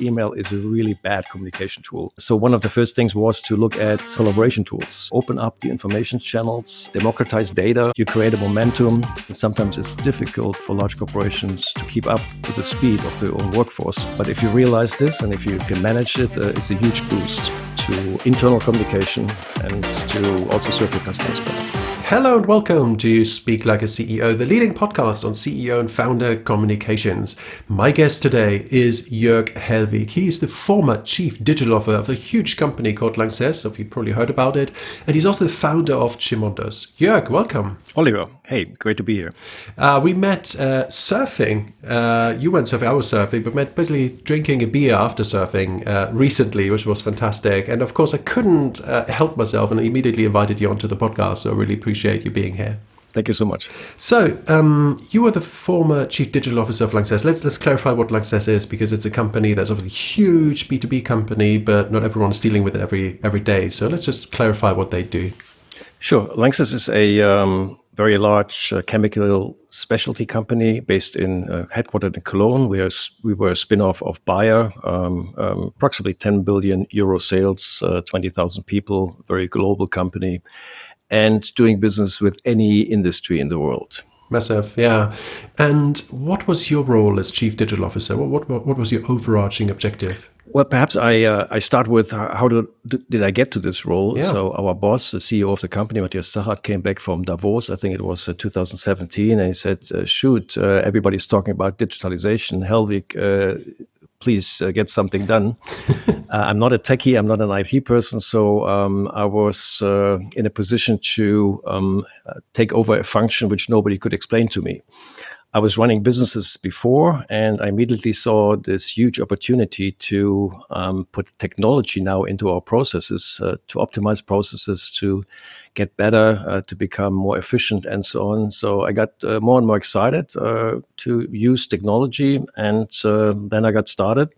email is a really bad communication tool. So one of the first things was to look at collaboration tools, open up the information channels, democratize data. You create a momentum. And sometimes it's difficult for large corporations to keep up with the speed of their own workforce. But if you realize this and if you can manage it, uh, it's a huge boost to internal communication and to also serve your customers better. Hello and welcome to Speak Like a CEO, the leading podcast on CEO and founder communications. My guest today is Jörg Hellwig. He is the former chief digital officer of a huge company called Lanxess, so you've probably heard about it. And he's also the founder of CheMondis. Jörg, welcome. Oliver, hey, great to be here. Uh, we met uh, surfing. Uh, you went surfing, I was surfing, but met basically drinking a beer after surfing uh, recently, which was fantastic. And of course, I couldn't uh, help myself and immediately invited you onto the podcast. So I really appreciate you being here. Thank you so much. So, um, you were the former chief digital officer of Lanxess. Let's let's clarify what Lanxess is because it's a company that's obviously a huge B two B company, but not everyone is dealing with it every every day. So let's just clarify what they do. Sure, Lanxess is a um, very large uh, chemical specialty company based in uh, headquartered in Cologne. We are we were a spin-off of Bayer, um, um, approximately 10 billion euro sales, uh, 20,000 people, very global company, and doing business with any industry in the world. Massive, yeah. And what was your role as chief digital officer? What what, what was your overarching objective? Well, perhaps I uh, I start with how did, did I get to this role? Yeah. So our boss, the CEO of the company, Matthias Zachert, came back from Davos. I think it was uh, 2017, and he said, uh, "Shoot, uh, everybody's talking about digitalization. Uh, please uh, get something done." I'm not a techie. I'm not an IP person, so um, I was in a position to um, take over a function which nobody could explain to me. I was running businesses before, and I immediately saw this huge opportunity to um, put technology now into our processes, uh, to optimize processes, to get better, uh, to become more efficient, and so on. So I got uh, more and more excited uh, to use technology, and uh, then I got started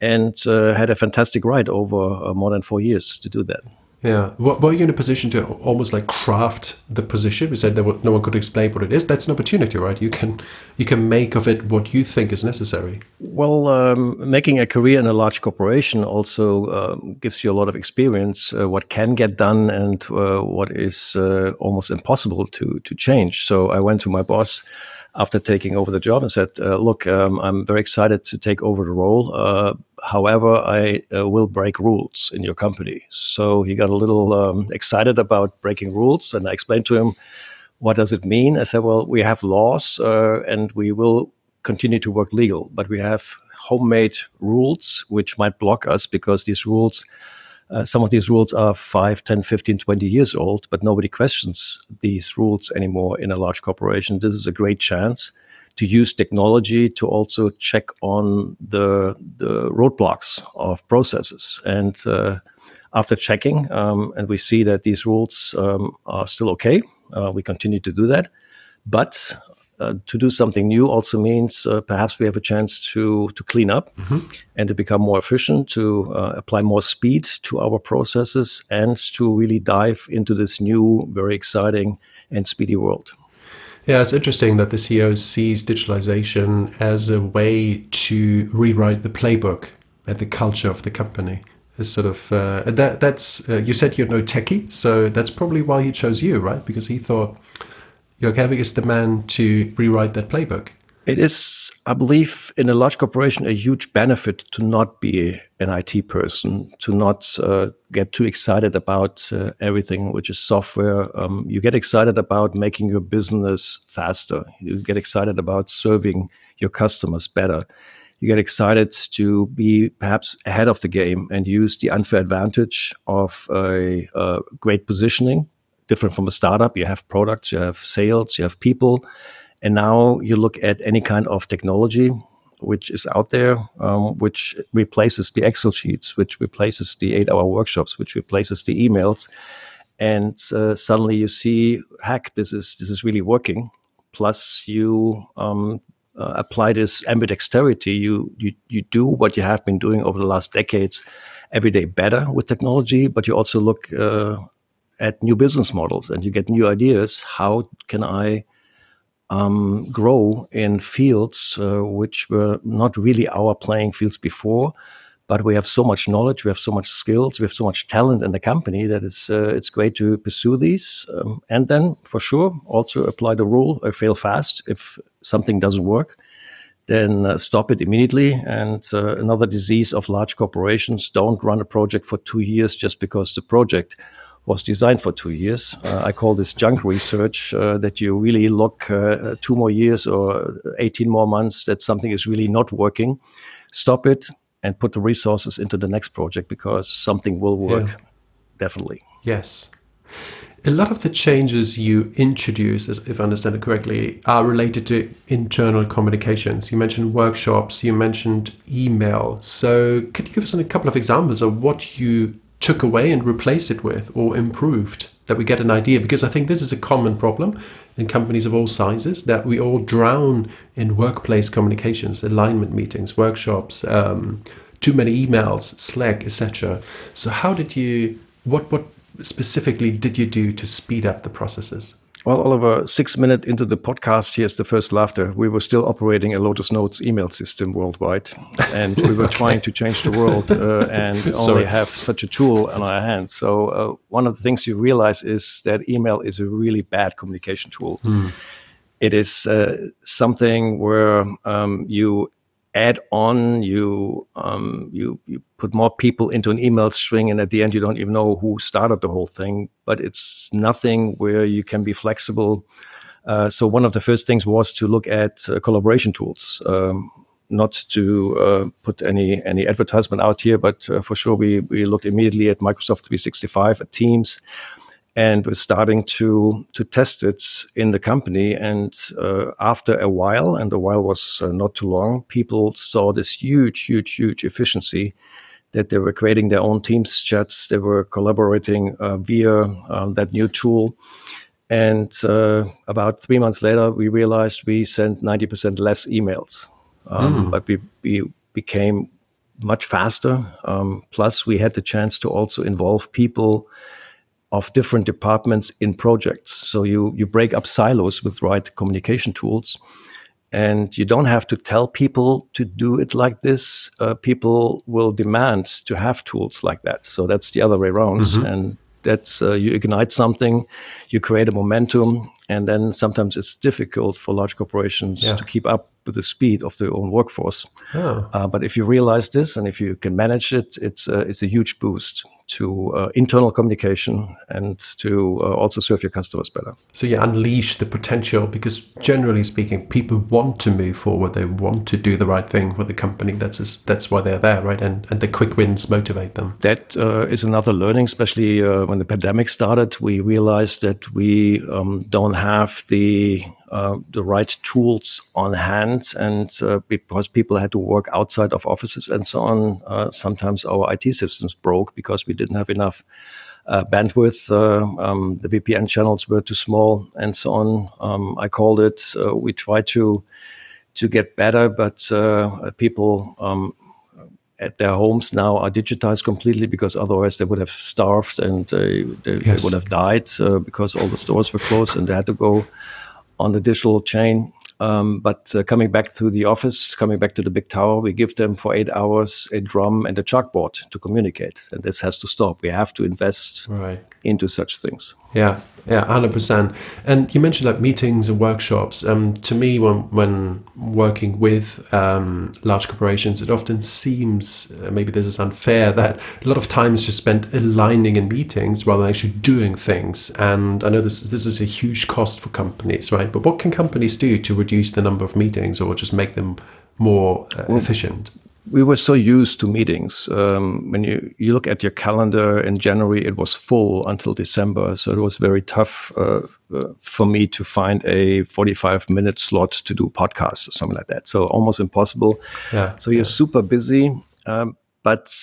and uh, had a fantastic ride over more than four years to do that. Yeah. Were you in a position to almost like craft the position? We said that no one could explain what it is. That's an opportunity, right? You can you can make of it what you think is necessary. Well, um, making a career in a large corporation also um, gives you a lot of experience. Uh, what can get done and uh, what is uh, almost impossible to to change. So I went to my boss after taking over the job and said, uh, "Look, um, I'm very excited to take over the role. Uh, however, I uh, will break rules in your company." So he got a little um, excited about breaking rules, and I explained to him, "What does it mean?" I said, "Well, we have laws, uh, and we will continue to work legal, but we have homemade rules which might block us because these rules." Uh, some of these rules are 5, 10, 15, 20 years old, but nobody questions these rules anymore in a large corporation. This is a great chance to use technology to also check on the, the roadblocks of processes. And uh, after checking, um, and we see that these rules um, are still okay, uh, we continue to do that. But uh, to do something new also means uh, perhaps we have a chance to to clean up mm-hmm. and to become more efficient, to uh, apply more speed to our processes, and to really dive into this new, very exciting and speedy world. Yeah, it's interesting that the CEO sees digitalization as a way to rewrite the playbook and the culture of the company. Is sort of uh, that. That's uh, you said you're no techie, so that's probably why he chose you, right? Because he thought Jörg Hellwig is the man to rewrite that playbook. It is, I believe, in a large corporation, a huge benefit to not be an IT person, to not uh, get too excited about uh, everything which is software. Um, you get excited about making your business faster. You get excited about serving your customers better. You get excited to be perhaps ahead of the game and use the unfair advantage of a, a great positioning different from a startup. You have products, you have sales, you have people. And now you look at any kind of technology which is out there, um, which replaces the Excel sheets, which replaces the eight hour workshops, which replaces the emails. And uh, suddenly you see, heck, this is, this is really working. Plus, you um, uh, apply this ambidexterity. You, you, you do what you have been doing over the last decades every day better with technology, but you also look uh, at new business models and you get new ideas. How can I um, grow in fields uh, which were not really our playing fields before. But we have so much knowledge, we have so much skills, we have so much talent in the company that it's uh, it's great to pursue these, um, and then for sure also apply the rule: uh, fail fast if something doesn't work then uh, stop it immediately. And uh, another disease of large corporations don't run a project for two years just because the project was designed for two years. Uh, I call this junk research uh, that you really look uh, two more years or 18 more months that something is really not working. Stop it and put the resources into the next project because something will work. Yeah. Definitely. Yes. A lot of the changes you introduce, if I understand it correctly, are related to internal communications. You mentioned workshops, you mentioned email. So, could you give us a couple of examples of what you took away and replaced it with or improved that we get an idea? Because I think this is a common problem in companies of all sizes that we all drown in workplace communications, alignment meetings, workshops, um, too many emails, Slack, etc. So, how did you, what, what, specifically did you do to speed up the processes? Well, Oliver, six minutes into the podcast, here's the first laughter. We were still operating a Lotus Notes email system worldwide, and we were okay. trying to change the world uh, and only have such a tool in our hands. So, uh, one of the things you realize is that email is a really bad communication tool. Mm. It is uh, something where um, you add on, you um, you you put more people into an email string, and at the end you don't even know who started the whole thing. But it's nothing where you can be flexible. Uh, so one of the first things was to look at uh, collaboration tools. Um, not to uh, put any any advertisement out here, but uh, for sure we we looked immediately at Microsoft 365, at Teams, and we're starting to to test it in the company. And uh, after a while, and a while was uh, not too long, people saw this huge, huge, huge efficiency that they were creating their own Teams chats, they were collaborating uh, via um, that new tool. And uh, about three months later, we realized we sent 90% less emails, um, mm. but we, we became much faster. Um, plus, we had the chance to also involve people of different departments in projects. So you you break up silos with right communication tools, and you don't have to tell people to do it like this. Uh, people will demand to have tools like that. So that's the other way around, mm-hmm. and that's uh, you ignite something, you create a momentum, and then sometimes it's difficult for large corporations yeah. to keep up with the speed of their own workforce. Oh. Uh, but if you realize this and if you can manage it, it's uh, it's a huge boost to uh, internal communication and to uh, also serve your customers better. So you unleash the potential because generally speaking, people want to move forward. They want to do the right thing for the company. That's just, that's why they're there, right? And and the quick wins motivate them. That uh, is another learning, especially uh, when the pandemic started. We realized that we um, don't have the uh, the right tools on hand, and uh, because people had to work outside of offices and so on, uh, sometimes our IT systems broke because we didn't have enough uh, bandwidth. Uh, um, the VPN channels were too small, and so on. Um, I called it. we tried to to get better, but people. Um, their homes now are digitized completely because otherwise they would have starved and they, yes. they would have died because all the stores were closed and they had to go on the digital chain. Um, but uh, coming back to the office, coming back to the big tower, we give them for eight hours a drum and a chalkboard to communicate. And this has to stop. We have to invest right. into such things. Yeah, yeah, hundred percent. And you mentioned like meetings and workshops. Um, to me, when when working with um, large corporations, it often seems uh, maybe this is unfair that a lot of time is just spent aligning in meetings rather than actually doing things. And I know this this is a huge cost for companies, right? But what can companies do to reduce the number of meetings or just make them more uh, well, efficient? We were so used to meetings. Um, when you, you look at your calendar in January, it was full until December. So it was very tough uh, uh, for me to find a 45 minute slot to do a podcast or something like that. So almost impossible. Yeah, so you're yeah. super busy. Um, but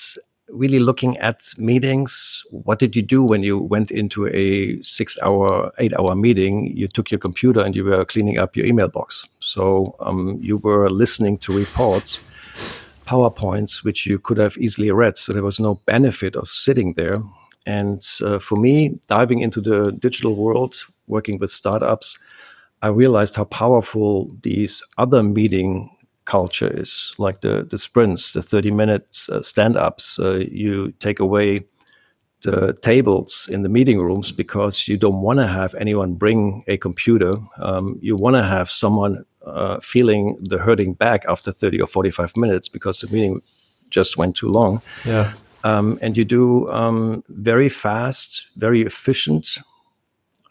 really looking at meetings, what did you do when you went into a six hour, eight hour meeting? You took your computer and you were cleaning up your email box. So um, you were listening to reports PowerPoints, which you could have easily read. So there was no benefit of sitting there. And uh, for me, diving into the digital world, working with startups, I realized how powerful these other meeting culture is like the the sprints the 30 minutes uh, stand-ups uh, you take away the tables in the meeting rooms because you don't want to have anyone bring a computer. Um, you want to have someone uh, feeling the hurting back after 30 or 45 minutes because the meeting just went too long. Yeah. Um, and you do um, very fast, very efficient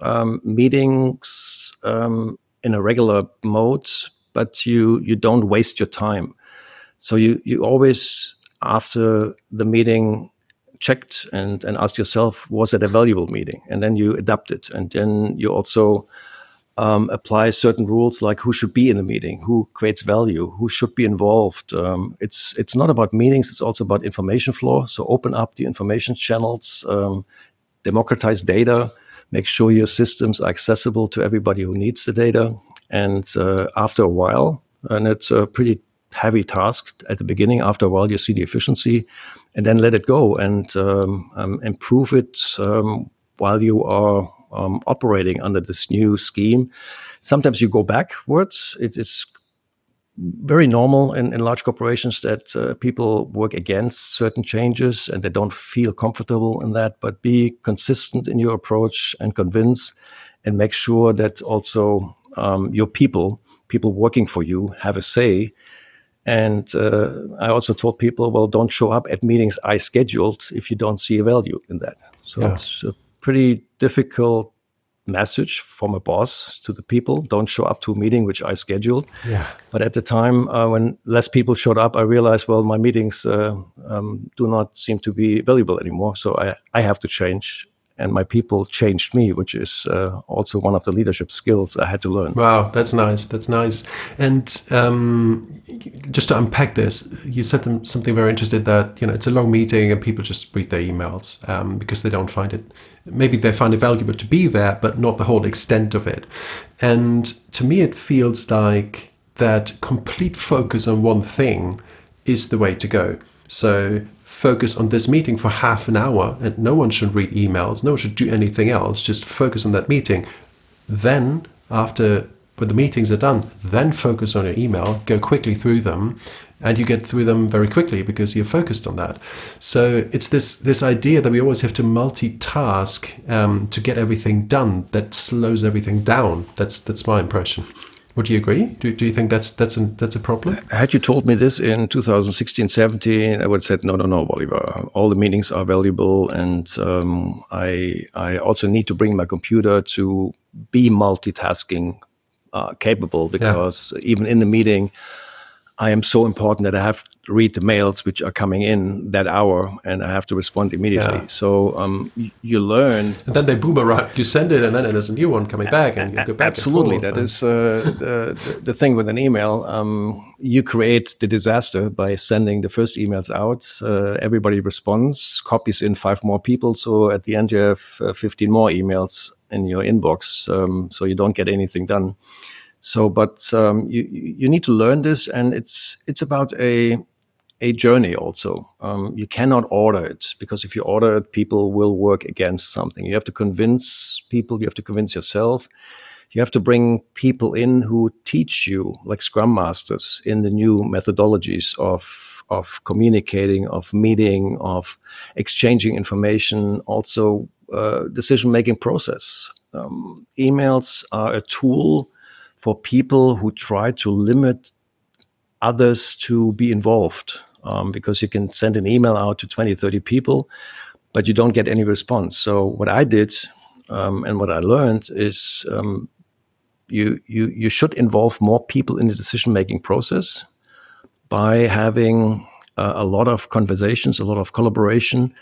um, meetings um, in a regular mode, but you you don't waste your time. So you you always after the meeting checked and and ask yourself was it a valuable meeting and then you adapt it and then you also um, apply certain rules like who should be in the meeting who creates value who should be involved. Um, it's it's not about meetings it's also about information flow. So open up the information channels um, democratize data make sure your systems are accessible to everybody who needs the data. And uh, after a while and it's a pretty heavy task at the beginning after a while you see the efficiency and then let it go and um, um, improve it um, while you are um, operating under this new scheme. Sometimes you go backwards. It is very normal in, in large corporations that uh, people work against certain changes and they don't feel comfortable in that. But be consistent in your approach and convince, and make sure that also um, your people, people working for you, have a say and uh, I also told people, well, don't show up at meetings I scheduled if you don't see a value in that. So yeah. it's a pretty difficult message from a boss to the people. Don't show up to a meeting which i scheduled. Yeah. But at the time uh, when less people showed up i realized well my meetings uh, um, do not seem to be valuable anymore. So i, I have to change and my people changed me, which is uh, also one of the leadership skills I had to learn. Wow, that's nice. That's nice. And um, just to unpack this, you said something very interesting that you know it's a long meeting and people just read their emails um, because they don't find it. Maybe they find it valuable to be there, but not the whole extent of it. And to me, it feels like that complete focus on one thing is the way to go. So focus on this meeting for half an hour and no one should read emails, no one should do anything else, just focus on that meeting. Then, after when the meetings are done, then focus on your email, go quickly through them, and you get through them very quickly because you're focused on that. So it's this this idea that we always have to multitask um, to get everything done that slows everything down. That's that's my impression. Would you agree? Do, do you think that's that's a, that's a problem? Had you told me this in 2016, 17, I would have said, no, no, no, Oliver. All the meetings are valuable, and um, I I also need to bring my computer to be multitasking uh, capable because yeah. even in the meeting, I am so important that I have to read the mails which are coming in that hour and I have to respond immediately. Yeah. So um, you learn. And then they boomerang. You send it, and then there's a new one coming back, and you go back. Absolutely, that is uh, the, the thing with an email. Um, you create the disaster by sending the first emails out. Uh, everybody responds, copies in five more people. So at the end, you have uh, 15 more emails in your inbox. Um, so you don't get anything done. So, but um, you you need to learn this, and it's it's about a a journey also. Um, you cannot order it because if you order it, people will work against something. You have to convince people. You have to convince yourself. You have to bring people in who teach you, like Scrum masters, in the new methodologies of of communicating, of meeting, of exchanging information. Also, uh, decision making process. Um, emails are a tool for people who try to limit others to be involved um, because you can send an email out to 20 30 people but you don't get any response. So what i did um, and what i learned is um, you, you, you should involve more people in the decision making process by having uh, a lot of conversations a lot of collaboration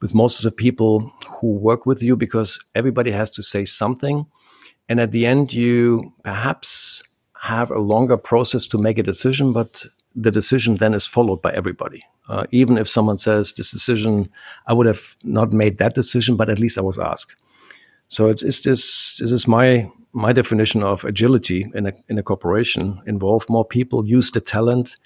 with most of the people who work with you because everybody has to say something and at the end, you perhaps have a longer process to make a decision, but the decision then is followed by everybody. Uh, even if someone says this decision, I would have not made that decision, but at least I was asked. So it's, it's this. This is my my definition of agility in a in a corporation. Involve more people, use the talent,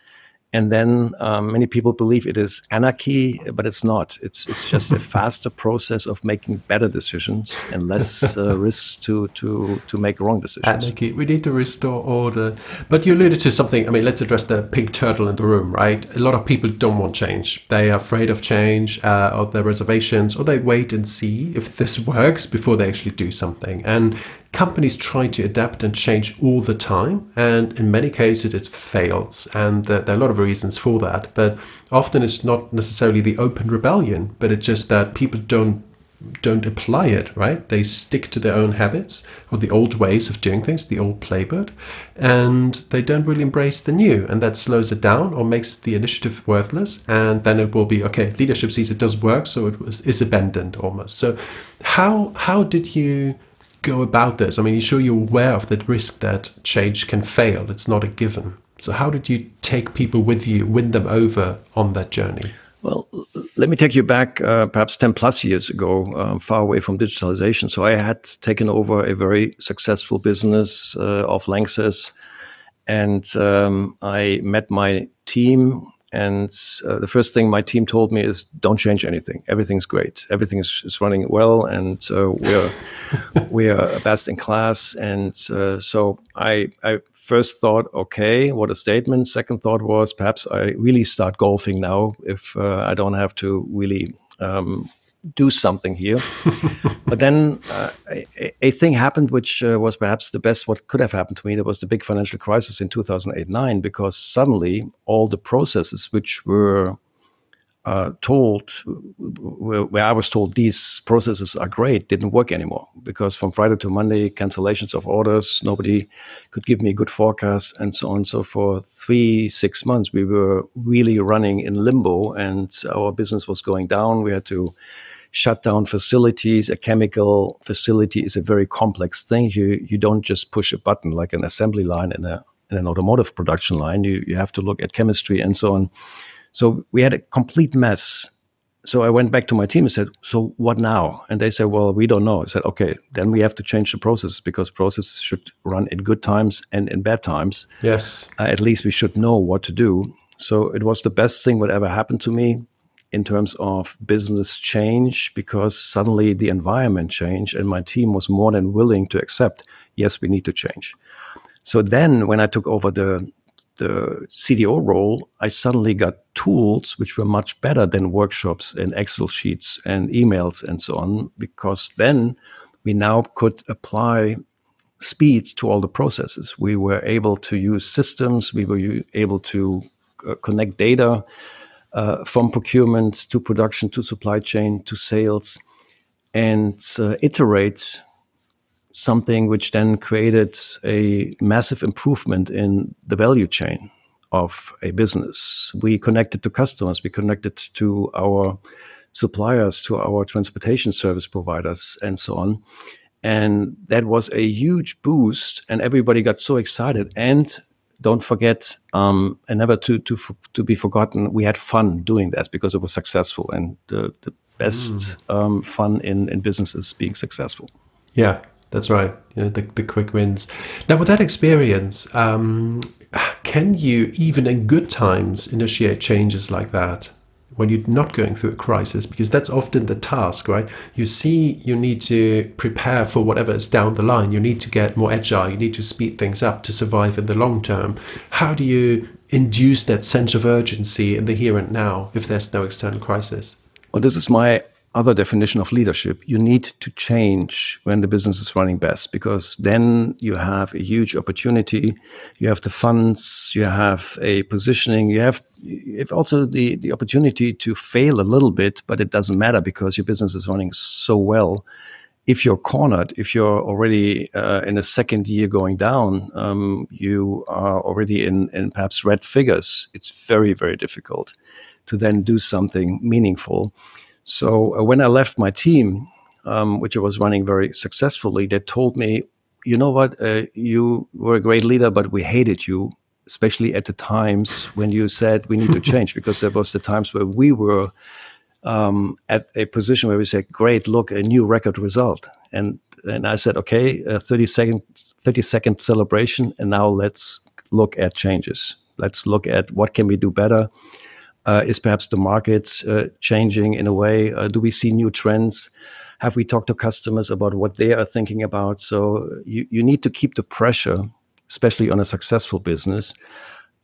and then um, many people believe it is anarchy, but it's not. It's it's just a faster process of making better decisions and less uh, risks to to to make wrong decisions. Anarchy. We need to restore order. But you alluded to something. I mean, let's address the pink turtle in the room, right? A lot of people don't want change. They are afraid of change, uh, or their reservations, or they wait and see if this works before they actually do something. And companies try to adapt and change all the time, and in many cases it fails. And there, are a lot of reasons for that, but often it's not necessarily the open rebellion, but it's just that people don't don't apply it right they stick to their own habits or the old ways of doing things the old playbook and they don't really embrace the new and that slows it down or makes the initiative worthless and then it will be okay leadership sees it does work so it was is abandoned almost so how how did you go about this? I mean, you're sure you're aware of the risk that change can fail. It's not a given. So, how did you take people with you, win them over on that journey? Well, let me take you back uh, perhaps 10 plus years ago, uh, far away from digitalization. So, I had taken over a very successful business uh, of Lanxess, and um, I met my team and uh, the first thing my team told me is, "Don't change anything. Everything's great. Everything is, is running well, and uh, we're we're best in class." And uh, so I, I first thought, "Okay, what a statement." Second thought was, perhaps I really start golfing now if uh, I don't have to really um, do something here. but then uh, a, a, thing happened, which uh, was perhaps the best what could have happened to me. There was the big financial crisis in 2008 9, because suddenly all the processes which were uh, told, where, where, I was told these processes are great, didn't work anymore. Because from Friday to Monday, cancellations of orders, nobody could give me a good forecast, and so on. So for three, six months, we were really running in limbo, and our business was going down. We had to shut down facilities. A chemical facility is a very complex thing. You you don't just push a button like an assembly line in a in an automotive production line. You you have to look at chemistry and so on. So we had a complete mess. So I went back to my team and said, "So what now?" And they said, "Well, we don't know." I said, "Okay, then we have to change the process because processes should run in good times and in bad times. Yes, uh, at least we should know what to do." So it was the best thing whatever happened to me in terms of business change because suddenly the environment changed and my team was more than willing to accept yes we need to change. So then when i took over the the cdo role i suddenly got tools which were much better than workshops and excel sheets and emails and so on because then we now could apply speed to all the processes. We were able to use systems. We were able to uh, connect data from procurement to production to supply chain to sales and uh, iterate something which then created a massive improvement in the value chain of a business. We connected to customers, we connected to our suppliers, to our transportation service providers, and so on. And that was a huge boost, and everybody got so excited. And don't forget, um, and never to to to be forgotten. We had fun doing that because it was successful, and the, the best mm. um, fun in in business is being successful. Yeah, that's right. You know, the the quick wins. Now, with that experience, um, can you even in good times initiate changes like that? When you're not going through a crisis because that's often the task right? You see you need to prepare for whatever is down the line. You need to get more agile. You need to speed things up to survive in the long term. How do you induce that sense of urgency in the here and now if there's no external crisis? Well this is my other definition of leadership, you need to change when the business is running best because then you have a huge opportunity. You have the funds, you have a positioning, you have, also the, the opportunity to fail a little bit, but it doesn't matter because your business is running so well. If you're cornered, if you're already uh, in a second year going down, um, you are already in, in perhaps red figures. It's very, very difficult to then do something meaningful. So uh, when I left my team, um, which I was running very successfully, they told me, you know what, uh, you were a great leader, but we hated you, especially at the times when you said we need to change, because there was the times where we were um, at a position where we said, great, look, a new record result. And and I said, okay, a 30 second, 30 second celebration, and now let's look at changes. let's look at what can we do better. Uh, is perhaps the market uh, changing in a way? Uh, do we see new trends? Have we talked to customers about what they are thinking about? So you, you need to keep the pressure, especially on a successful business,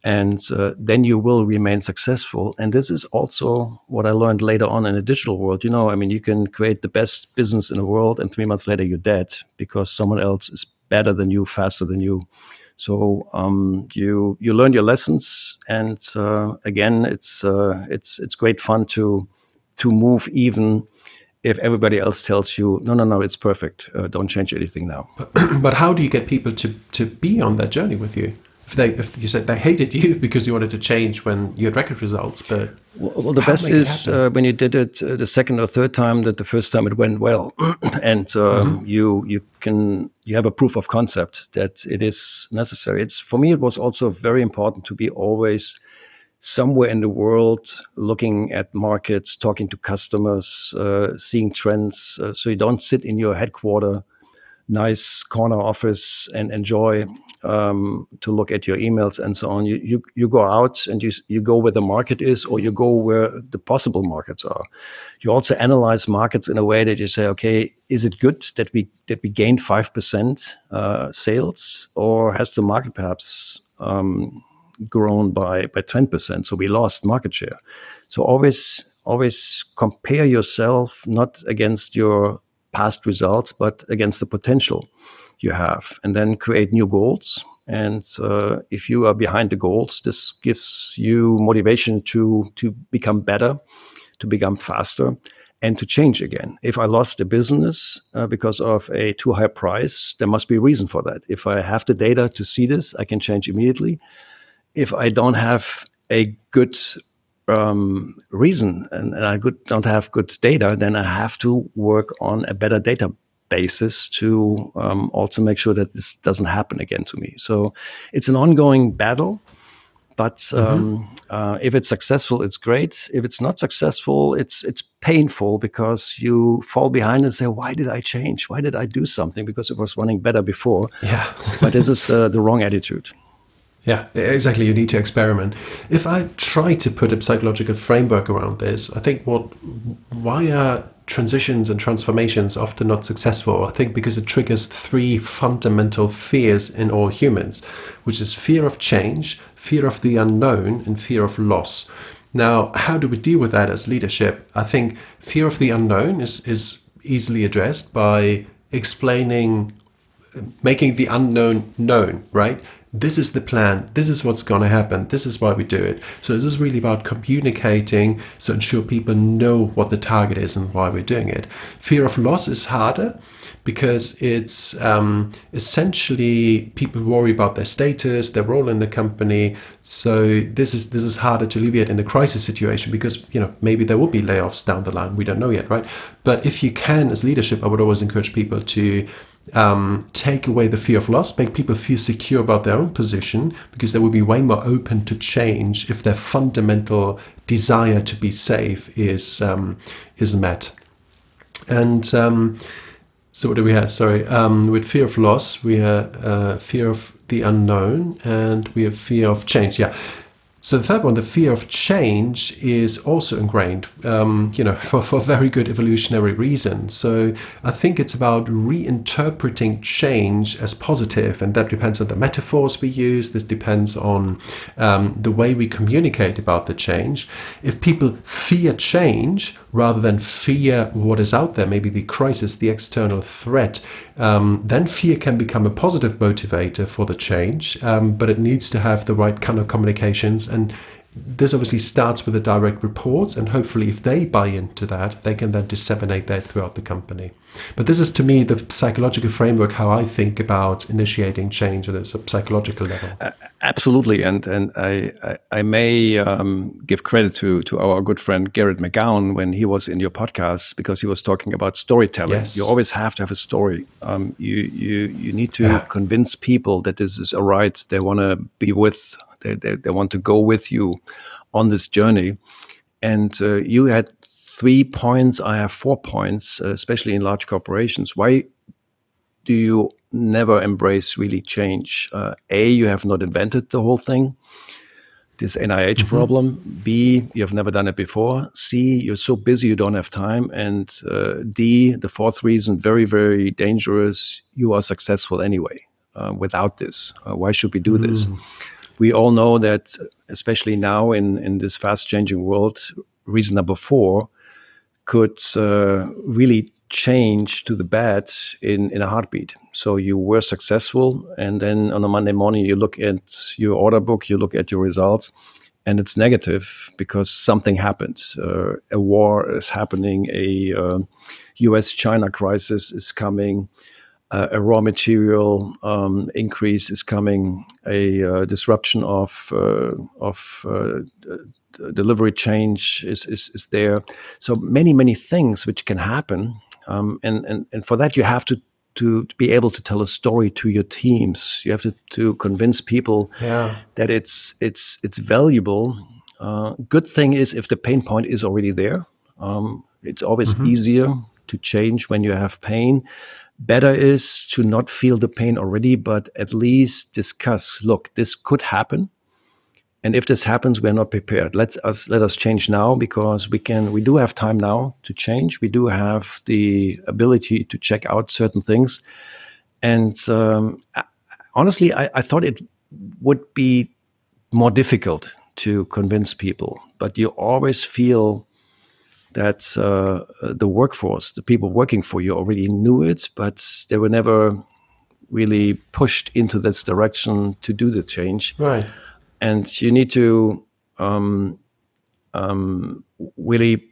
and uh, then you will remain successful. And this is also what I learned later on in the digital world. You know, I mean, you can create the best business in the world, and three months later you're dead because someone else is better than you, faster than you. So um, you you learn your lessons, and uh, again, it's uh, it's it's great fun to to move even if everybody else tells you no no no it's perfect. Uh, don't change anything now. But, how do you get people to to be on that journey with you if they if you said they hated you because you wanted to change when you had record results but well, well the best is uh, when you did it uh, the second or third time that the first time it went well. And um, mm-hmm. you you can you have a proof of concept that it is necessary. It's for me it was also very important to be always somewhere in the world looking at markets talking to customers uh, seeing trends uh, so you don't sit in your headquarter nice corner office and enjoy um, to look at your emails and so on. You, you you go out and you you go where the market is, or you go where the possible markets are. You also analyze markets in a way that you say, okay, is it good that we that we gained five percent uh, sales, or has the market perhaps um, grown by by ten percent? So we lost market share. So always always compare yourself not against your past results, but against the potential you have, and then create new goals. And uh, if you are behind the goals, this gives you motivation to to become better, to become faster, and to change again. If I lost a business uh, because of a too high price, there must be a reason for that. If I have the data to see this, I can change immediately. If I don't have a good um, reason and, and I good, don't have good data, then I have to work on a better data basis to um, also make sure that this doesn't happen again to me. So it's an ongoing battle. But mm-hmm. um, mm-hmm. uh, if it's successful, it's great. If it's not successful, it's it's painful because you fall behind and say, "Why did I change? Why did I do something? Because it was running better before." Yeah. but this is the, the wrong attitude. Yeah, exactly. You need to experiment. If I try to put a psychological framework around this, I think what why are transitions and transformations often not successful. I think because it triggers three fundamental fears in all humans, which is fear of change, fear of the unknown, and fear of loss. Now, how do we deal with that as leadership? I think fear of the unknown is, is easily addressed by explaining, making the unknown known, right? This is the plan, this is what's going to happen, this is why we do it. So, this is really about communicating so ensure people know what the target is and why we're doing it. Fear of loss is harder because it's um, essentially people worry about their status, their role in the company. So this is this is harder to alleviate in a crisis situation because you know maybe there will be layoffs down the line. We don't know yet, right? But if you can, as leadership, I would always encourage people to um, take away the fear of loss, make people feel secure about their own position, because they will be way more open to change if their fundamental desire to be safe is um, is met. And um, so, what do we have? Sorry, um, with fear of loss, we have uh, fear of the unknown, and we have fear of change. Yeah. So the third one, the fear of change, is also ingrained, um, you know, for, for very good evolutionary reasons. So I think it's about reinterpreting change as positive, and that depends on the metaphors we use. This depends on um, the way we communicate about the change. If people fear change rather than fear what is out there, maybe the crisis, the external threat, um, then fear can become a positive motivator for the change, um, but it needs to have the right kind of communications. And this obviously starts with the direct reports, and hopefully, if they buy into that, they can then disseminate that throughout the company. But this is to me the psychological framework how I think about initiating change at a psychological level. Uh, absolutely, and and I I, I may um, give credit to to our good friend Garrett McGowan when he was in your podcast because he was talking about storytelling. Yes. You always have to have a story. Um, you you you need to yeah. convince people that this is a right they want to be with. They, they, they want to go with you on this journey. And uh, you had three points. I have four points, uh, especially in large corporations. Why do you never embrace really change? Uh, a, you have not invented the whole thing. this NIH mm-hmm. problem. B, you have never done it before. C, you're so busy you don't have time. And uh, D, the fourth reason, very, very dangerous. You are successful anyway uh, without this. Uh, why should we do mm. this? We all know that, especially now in, in this fast changing world, reason number four could uh, really change to the bad in, in a heartbeat. So you were successful, and then on a Monday morning, you look at your order book, you look at your results, and it's negative because something happened. Uh, a war is happening, a uh, US China crisis is coming. Uh, a raw material um, increase is coming, a uh, disruption of uh, of uh, delivery change is, is is there. So many many things which can happen um, and, and, and for that, you have to, to, be able to tell a story to your teams. You have to, to convince people yeah. that it's, it's, it's valuable. Uh, good thing is if the pain point is already there, um, it's always mm-hmm. easier to change when you have pain. Better is to not feel the pain already, but at least discuss look, this could happen. And if this happens we're not prepared. Let's us let us change now because we can we do have time now to change. We do have the ability to check out certain things. And um, honestly I, I, thought it would be more difficult to convince people but you always feel that uh, the workforce the people working for you already knew it but they were never really pushed into this direction to do the change right and you need to um, um, really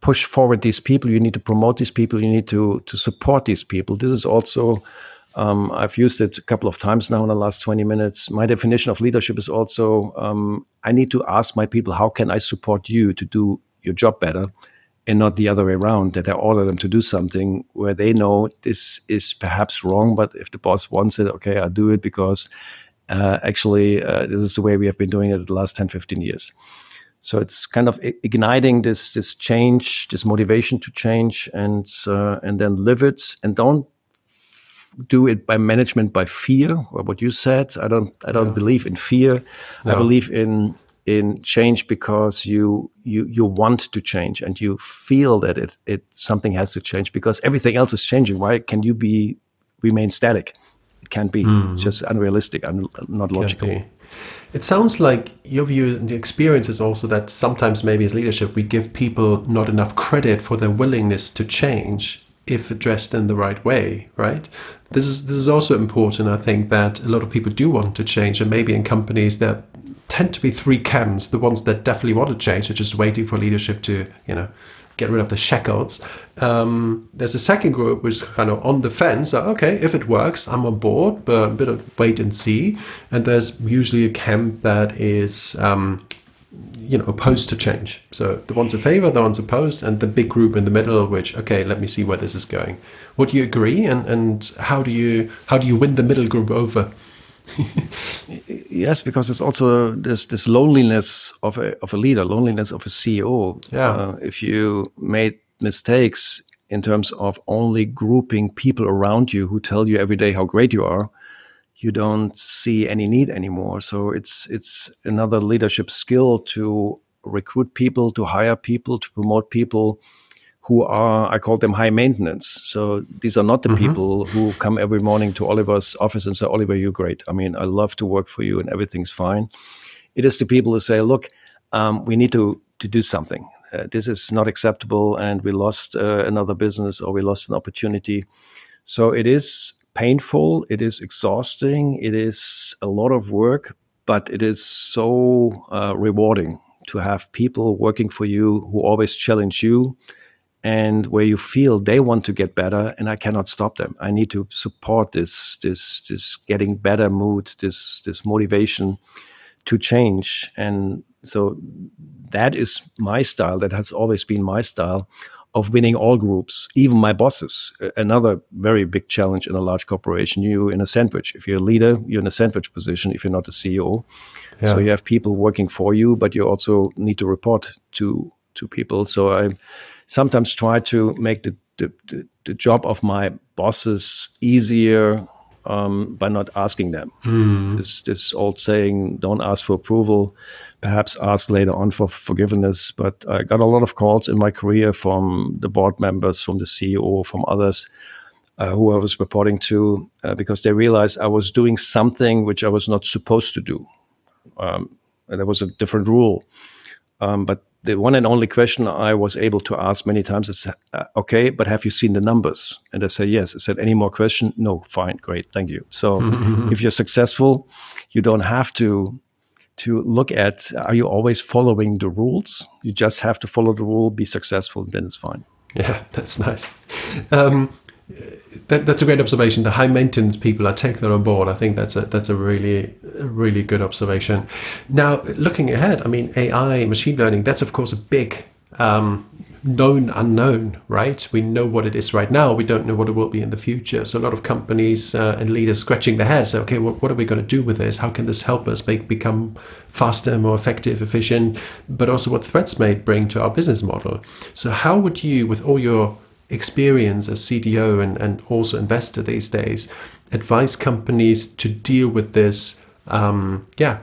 push forward these people. You need to promote these people. You need to to support these people. This is also um, I've used it a couple of times now in the last 20 minutes. My definition of leadership is also um, I need to ask my people, how can I support you to do your job better? And not the other way around, that I order them to do something where they know this is perhaps wrong, but if the boss wants it, okay, I'll do it because uh, actually, uh, this is the way we have been doing it the last 10, 15 years. So it's kind of igniting this this change, this motivation to change, and uh, and then live it, and don't do it by management by fear or what you said. I don't I don't yeah. believe in fear. No. I believe in in change because you you you want to change and you feel that it it something has to change because everything else is changing. Why can you be remain static? It can't be. Mm. It's just unrealistic, un- not logical. It sounds like your view and the experience is also that sometimes maybe as leadership we give people not enough credit for their willingness to change if addressed in the right way, right? This is this is also important. I think that a lot of people do want to change, and maybe in companies there tend to be three camps: the ones that definitely want to change are just waiting for leadership to, you know, get rid of the shackles. Um, there's a second group which is kind of on the fence. okay, if it works, I'm on board, but a bit of wait and see. And there's usually a camp that is, um, you know, opposed to change. So the ones in favor, the ones opposed, and the big group in the middle, which okay, let me see where this is going. Would you agree? And and how do you how do you win the middle group over? yes, because it's also this this loneliness of a of a leader, loneliness of a CEO. Yeah. Uh, if you made mistakes in terms of only grouping people around you who tell you every day how great you are, you don't see any need anymore. So it's it's another leadership skill to recruit people, to hire people, to promote people who are, I call them high maintenance. So these are not the mm-hmm. people who come every morning to Oliver's office and say, Oliver, you're great. I mean, I love to work for you and everything's fine. It is the people who say, look, um, we need to, to do something. Uh, this is not acceptable and we lost uh, another business or we lost an opportunity. So it is painful, it is exhausting, it is a lot of work, but it is so uh, rewarding to have people working for you who always challenge you and where you feel they want to get better and i cannot stop them. I need to support this this this getting better mood this this motivation to change. And so that is my style. That has always been my style of winning all groups even my bosses. Another very big challenge in a large corporation you in a sandwich. If you're a leader you're in a sandwich position. If you're not a ceo yeah. so you have people working for you but you also need to report to to people. So i sometimes try to make the, the, the, the job of my bosses easier um, by not asking them. Mm. This this old saying, "Don't ask for approval." Perhaps ask later on for forgiveness. But I got a lot of calls in my career from the board members, from the CEO, from others uh, who I was reporting to, uh, because they realized I was doing something which I was not supposed to do. Um, and there was a different rule. Um, but the one and only question I was able to ask many times is, uh, okay, but have you seen the numbers? And I say, yes. I said, any more question? No, fine, great, thank you. So if you're successful, you don't have to to look at are you always following the rules? You just have to follow the rule, be successful, then it's fine. Yeah, that's nice. Um, that, that's a great observation. The high maintenance people, I take that on board. I think that's a that's a really really good observation. Now, looking ahead, I mean, AI, machine learning, that's of course a big um, known unknown, right? We know what it is right now. We don't know what it will be in the future. So a lot of companies uh, and leaders scratching their heads, okay, what, what are we going to do with this? How can this help us make, become faster, more effective, efficient? But also what threats may bring to our business model. So how would you, with all your experience as CDO and, and also investor these days, advise companies to deal with this, um, yeah,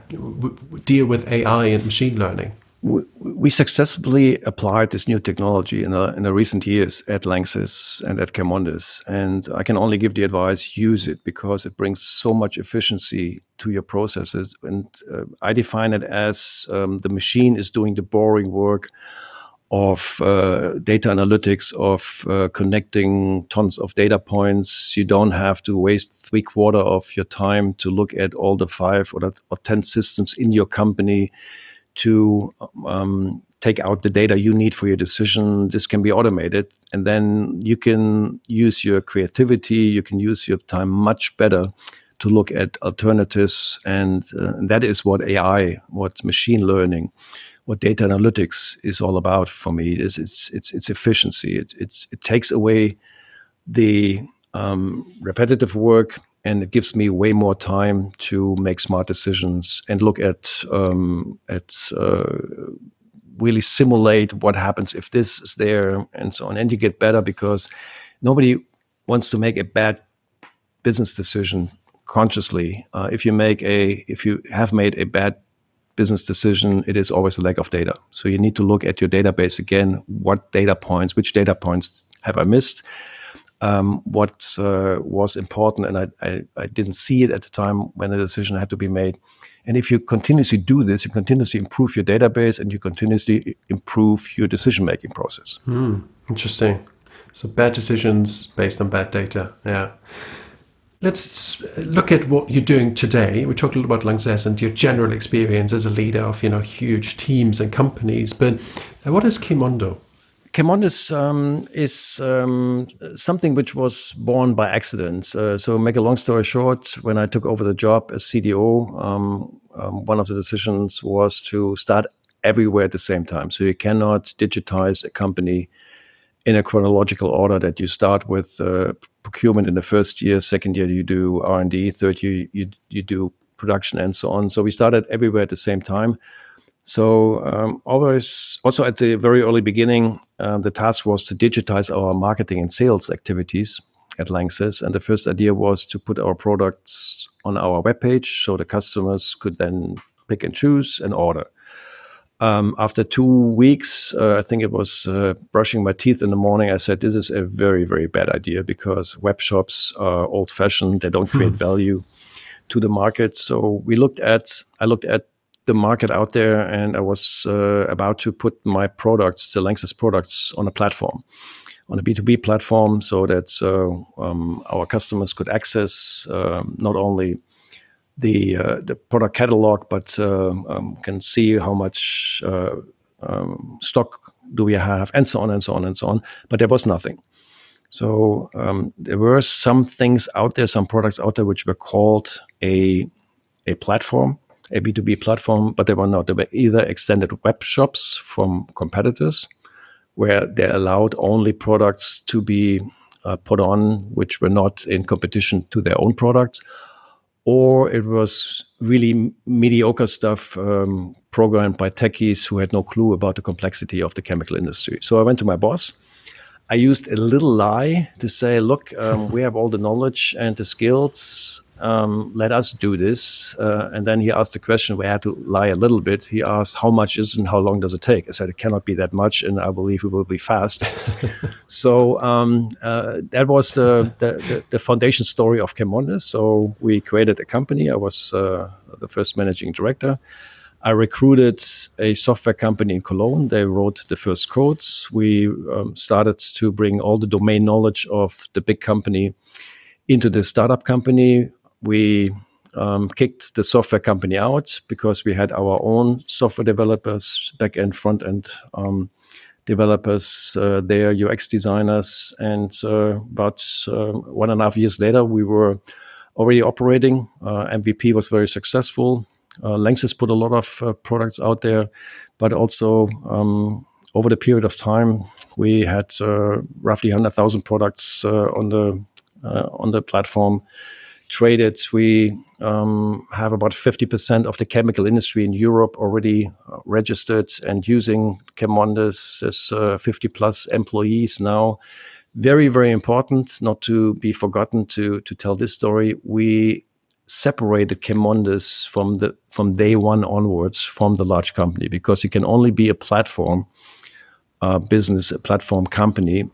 deal with AI and machine learning? We successfully applied this new technology in, a, in the recent years at Lanxess and at CheMondis. And I can only give the advice use it because it brings so much efficiency to your processes. And uh, I define it as um, the machine is doing the boring work of uh, data analytics, of uh, connecting tons of data points. You don't have to waste three quarter of your time to look at all the five or, the, or ten systems in your company to um, take out the data you need for your decision. This can be automated, and then you can use your creativity. You can use your time much better to look at alternatives, and, uh, and that is what AI, what machine learning what data analytics is all about for me is it's it's it's efficiency. It it's it takes away the um, repetitive work and it gives me way more time to make smart decisions and look at um, at uh, really simulate what happens if this is there and so on. And you get better because nobody wants to make a bad business decision consciously. Uh, if you make a if you have made a bad business decision, it is always a lack of data. So you need to look at your database again. What data points, which data points have I missed? Um, what uh, was important, and I, I, I, didn't see it at the time when the decision had to be made. And if you continuously do this, you continuously improve your database and you continuously improve your decision making process. Mm, interesting. So bad decisions based on bad data. Yeah. Let's look at what you're doing today. We talked a little about Lanxess and your general experience as a leader of you know huge teams and companies. But what is CheMondo? CheMondis um, is um, something which was born by accident. Uh, so, make a long story short, when I took over the job as CDO, um, um, one of the decisions was to start everywhere at the same time. So, you cannot digitize a company in a chronological order that you start with uh, procurement in the first year, second year you do R and D, third year you you do production and so on. So we started everywhere at the same time. So um, always, also at the very early beginning, um, the task was to digitize our marketing and sales activities at Lanxess. And the first idea was to put our products on our webpage so the customers could then pick and choose and order. Um, after two weeks, uh, I think it was uh, brushing my teeth in the morning. I said, "This is a very, very bad idea because web shops are old-fashioned. They don't create hmm. value to the market." So we looked at. I looked at the market out there, and I was uh, about to put my products, the Lanxess products, on a platform, on a B two B platform, so that uh, um, our customers could access um, not only the uh, the product catalog, but uh, um, can see how much uh, um, stock do we have, and so on and so on and so on. But there was nothing. So um, there were some things out there, some products out there, which were called a a platform, a B two B platform, but they were not. They were either extended web shops from competitors, where they allowed only products to be uh, put on which were not in competition to their own products or it was really mediocre stuff um, programmed by techies who had no clue about the complexity of the chemical industry. So I went to my boss. I used a little lie to say, look, um, we have all the knowledge and the skills. Um, let us do this. Uh, and then he asked the question I had to lie a little bit. He asked, how much is it and how long does it take? I said, it cannot be that much, and I believe it will be fast. so um, uh, that was the, the, the, foundation story of CheMondis. So we created a company. I was uh, the first managing director. I recruited a software company in Cologne. They wrote the first codes. We um, started to bring all the domain knowledge of the big company into the startup company. We um, kicked the software company out because we had our own software developers, back end, front end um, developers, uh, their UX designers. And uh, about uh, one and a half years later, we were already operating. Uh, MVP was very successful. Uh, Lanxess put a lot of uh, products out there, but also um, over the period of time, we had uh, roughly 100,000 products on the on the platform traded. We um, have about 50% of the chemical industry in Europe already uh, registered and using CheMondis as 50 plus employees now. Very, very important, not to be forgotten to to tell this story. We separated CheMondis from the from day one onwards from the large company because you can only be a platform uh, business, a platform company,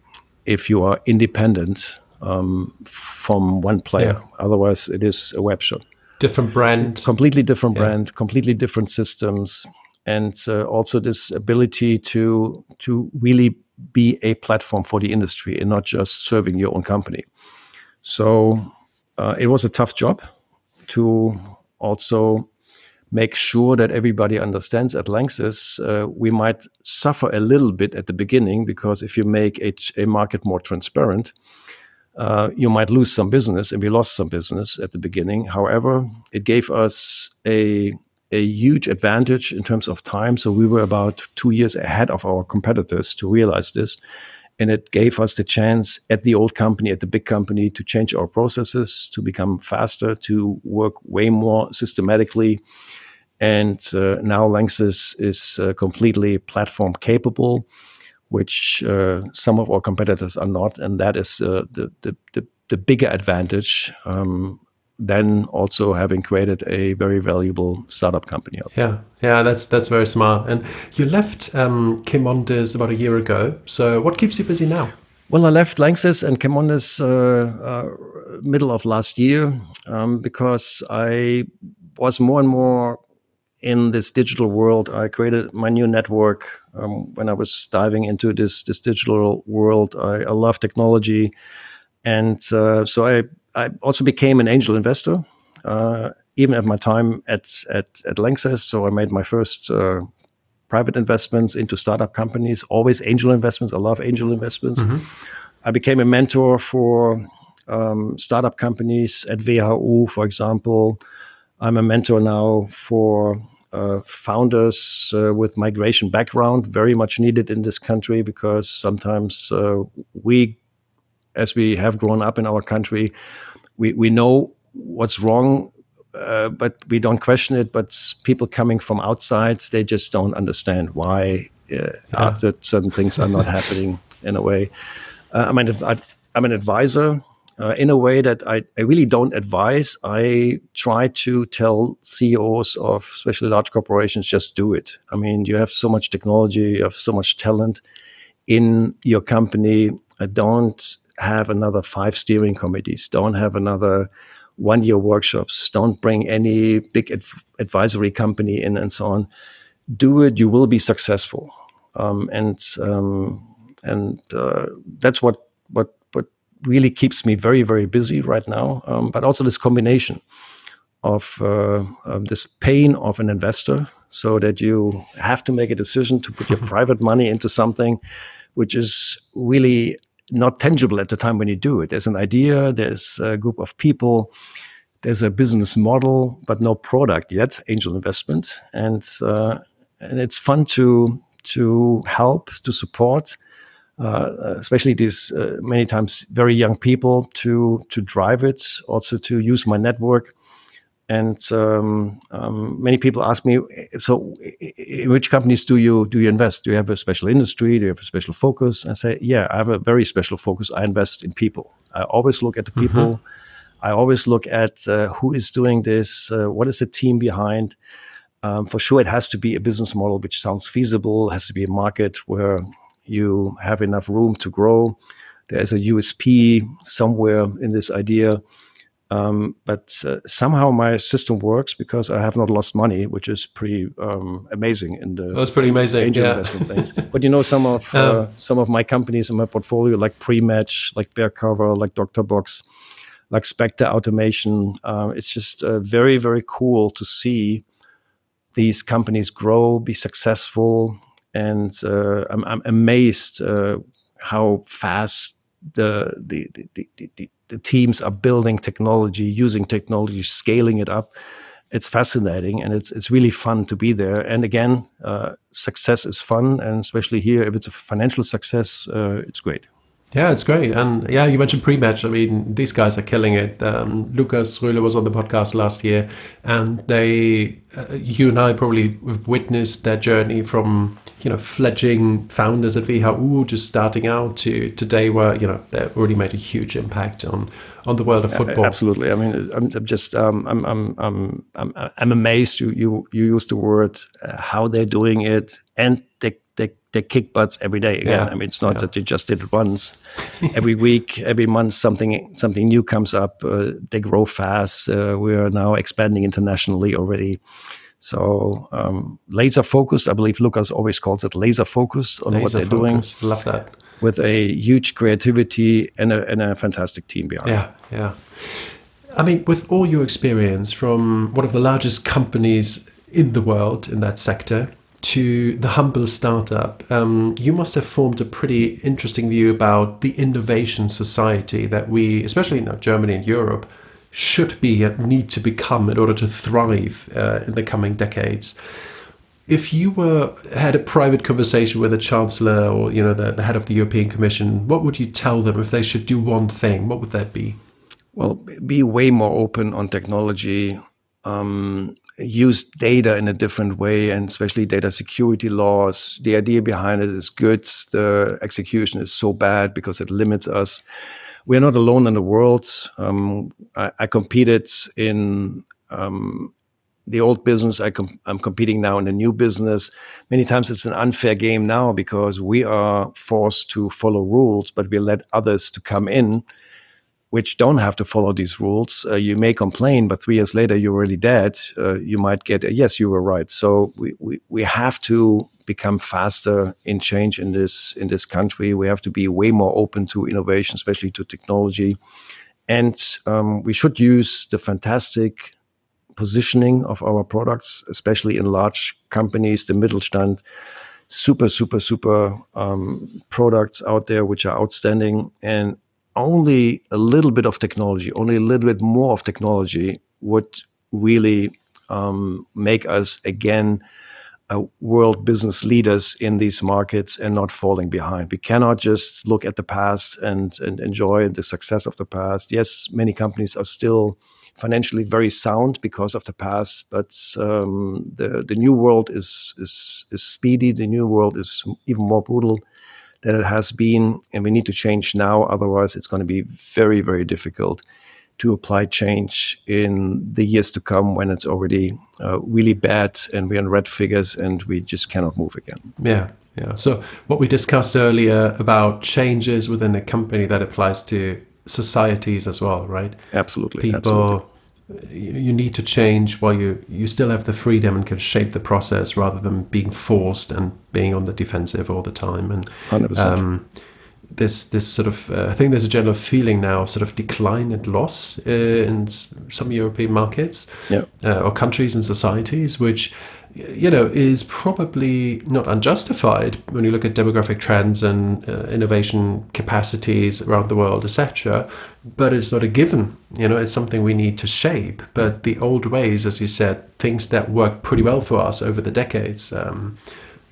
if you are independent um, from one player. Yeah. Otherwise, it is a web shop. Different brand, completely different yeah. brand, completely different systems, and uh, also this ability to to really be a platform for the industry and not just serving your own company. So uh, it was a tough job to also make sure that everybody understands at Lanxess, uh, we might suffer a little bit at the beginning because if you make a, a market more transparent, uh, you might lose some business, and we lost some business at the beginning. However, it gave us a a huge advantage in terms of time. So we were about two years ahead of our competitors to realize this and it gave us the chance at the old company at the big company to change our processes to become faster to work way more systematically and uh, now Lanxess is uh, completely platform capable which uh, some of our competitors are not and that is uh, the, the, the, the, bigger advantage um, then also having created a very valuable startup company. Yeah, yeah, that's that's very smart. And you left um, CheMondis about a year ago. So what keeps you busy now? Well, I left Lanxess and CheMondis uh, uh, middle of last year um, because I was more and more in this digital world. I created my new network um, when I was diving into this this digital world. I, I love technology, and uh, so I I also became an angel investor, uh, even at my time at at at Lanxess. So I made my first uh, private investments into startup companies. Always angel investments. I love angel investments. Mm-hmm. I became a mentor for um, startup companies at WHU, for example. I'm a mentor now for uh, founders uh, with migration background, very much needed in this country because sometimes uh, we, as we have grown up in our country, we, we know what's wrong, uh, but we don't question it. But people coming from outside, they just don't understand why uh, yeah. certain things are not happening in a way. Uh, I mean, I, am an advisor uh, in a way that I, I really don't advise. I try to tell CEOs of especially large corporations just do it. I mean, you have so much technology, you have so much talent in your company. Uh, don't have another five steering committees, don't have another one year workshops, don't bring any big adv- advisory company in and so on. Do it, you will be successful. Um, and um, and uh, that's what what what really keeps me very very busy right now. Um, but also this combination of uh, this pain of an investor, so that you have to make a decision to put your private money into something which is really not tangible at the time when you do it. There's an idea, there's a group of people, there's a business model, but no product yet. Angel investment, and uh, and it's fun to to help to support, especially these uh, many times very young people to to drive it. Also to use my network. And um, um, many people ask me, so in which companies do you do you invest? Do you have a special industry? Do you have a special focus? I say, yeah, I have a very special focus. I invest in people. I always look at the people. Mm-hmm. I always look at uh, who is doing this. Uh, what is the team behind? Um, for sure, it has to be a business model which sounds feasible. It has to be a market where you have enough room to grow. There's a USP somewhere in this idea um, but uh, somehow my system works because I have not lost money, which is pretty um, amazing in the that's pretty amazing angel yeah. investment things. But you know, some of uh, um, some of my companies in my portfolio, like Prematch, like Bear Cover, like Doctor Box, like Spectre Automation, uh, it's just uh, very very cool to see these companies grow, be successful, and uh, I'm, I'm amazed uh, how fast the the, the, the, the teams are building technology, using technology, scaling it up. It's fascinating and it's it's really fun to be there. And again, uh, success is fun, and especially here, if it's a financial success, uh, it's great. Yeah, it's great. And yeah, you mentioned pre-match. I mean, these guys are killing it. Um, Lucas Röhle was on the podcast last year, and they, uh, you and I probably witnessed their journey from you know fledgling founders at WHU just starting out to today where you know they've already made a huge impact on on the world of football. Absolutely. I mean, I'm, I'm just um, I'm, I'm I'm I'm I'm amazed. You you you use the word uh, how they're doing it, and they they kick butts every day. Again, yeah. I mean, it's not yeah. that they just did it once. every week, every month, something something new comes up. Uh, they grow fast. Uh, we are now expanding internationally already. So um, laser focus, I believe Lucas always calls it laser focus on laser what they're focus. doing. Love that. With a huge creativity and a, and a fantastic team behind. Yeah, yeah. I mean, with all your experience from one of the largest companies in the world in that sector to the humble startup, um, you must have formed a pretty interesting view about the innovation society that we, especially in Germany and Europe, should be and need to become in order to thrive uh, in the coming decades. If you were had a private conversation with a chancellor or you know the, the head of the European Commission, what would you tell them if they should do one thing? What would that be? Well, be way more open on technology. Um, use data in a different way, and especially data security laws. The idea behind it is good. The execution is so bad because it limits us we're not alone in the world. Um, I, I, competed in um, the old business. I com- I'm competing now in the new business. Many times it's an unfair game now because we are forced to follow rules, but we let others to come in which don't have to follow these rules. Uh, you may complain, but three years later you're already dead. Uh, you might get a, yes, you were right. So we, we, we have to become faster in change in this in this country. We have to be way more open to innovation, especially to technology, and um, we should use the fantastic positioning of our products, especially in large companies, the Mittelstand. Super, super, super um, products out there which are outstanding, and only a little bit of technology, only a little bit more of technology would really um, make us again uh, world business leaders in these markets and not falling behind. We cannot just look at the past and, and enjoy the success of the past. Yes, many companies are still financially very sound because of the past, but um, the the new world is is is speedy. The new world is even more brutal than it has been. And we need to change now. Otherwise, it's going to be very, very difficult to apply change in the years to come when it's already uh, really bad and we're in red figures and we just cannot move again. Yeah. Yeah. So, what we discussed earlier about changes within a company that applies to societies as well, right? Absolutely. People absolutely you need to change while you you still have the freedom and can shape the process rather than being forced and being on the defensive all the time and 100%. Um, this this sort of uh, I think there's a general feeling now of sort of decline and loss uh, in some European markets yeah. uh, or countries and societies, which you know, is probably not unjustified when you look at demographic trends and uh, innovation capacities around the world, etc. But it's not a given. You know, it's something we need to shape. But the old ways, as you said, things that work pretty well for us over the decades, um,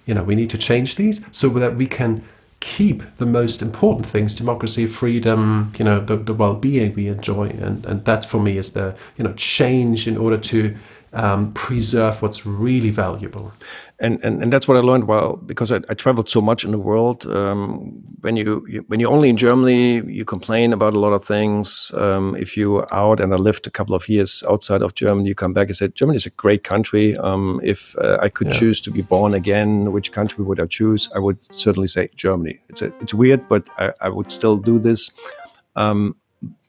you know, we need to change these so that we can keep the most important things: democracy, freedom, you know, the, the well-being we enjoy, and and that for me is the you know change in order to um, preserve what's really valuable. And, and and that's what I learned while because I, I traveled so much in the world. Um, when you, you, when you're only in Germany, you complain about a lot of things. Um, if you're out and I lived a couple of years outside of Germany, you come back and say Germany is a great country. Um, if uh, I could yeah. choose to be born again, which country would I choose? I would certainly say Germany. It's a, it's weird, but I, I would still do this. Um,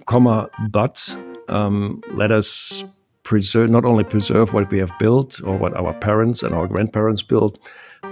comma, but um, let us preserve not only preserve what we have built or what our parents and our grandparents built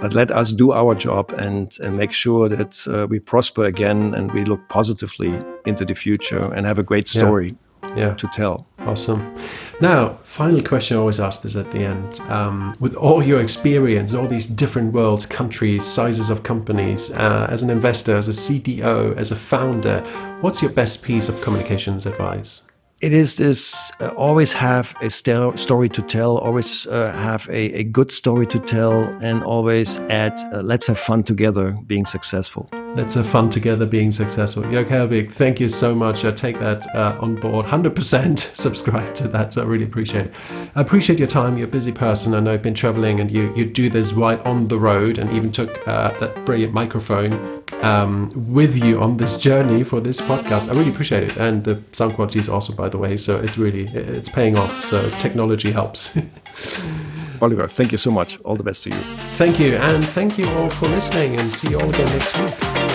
but let us do our job and, and make sure that uh, we prosper again and we look positively into the future and have a great story yeah. Yeah. to tell awesome now final question i always ask this at the end um, with all your experience all these different worlds countries sizes of companies uh, as an investor as a cdo as a founder what's your best piece of communications advice it is this uh, always have a st- story to tell, always uh, have a, a, good story to tell, and always add, uh, let's have fun together being successful. Let's have fun together being successful. Jörg Hellwig, thank you so much. I take that uh, on board. 100% subscribe to that. So I really appreciate it. I appreciate your time. You're a busy person. I know you've been traveling and you, you do this right on the road and even took uh, that brilliant microphone um, with you on this journey for this podcast. I really appreciate it. And the sound quality is awesome, by the way. So it really, it's paying off. So technology helps. Oliver, thank you so much. All the best to you. Thank you. And thank you all for listening and see you all again next week.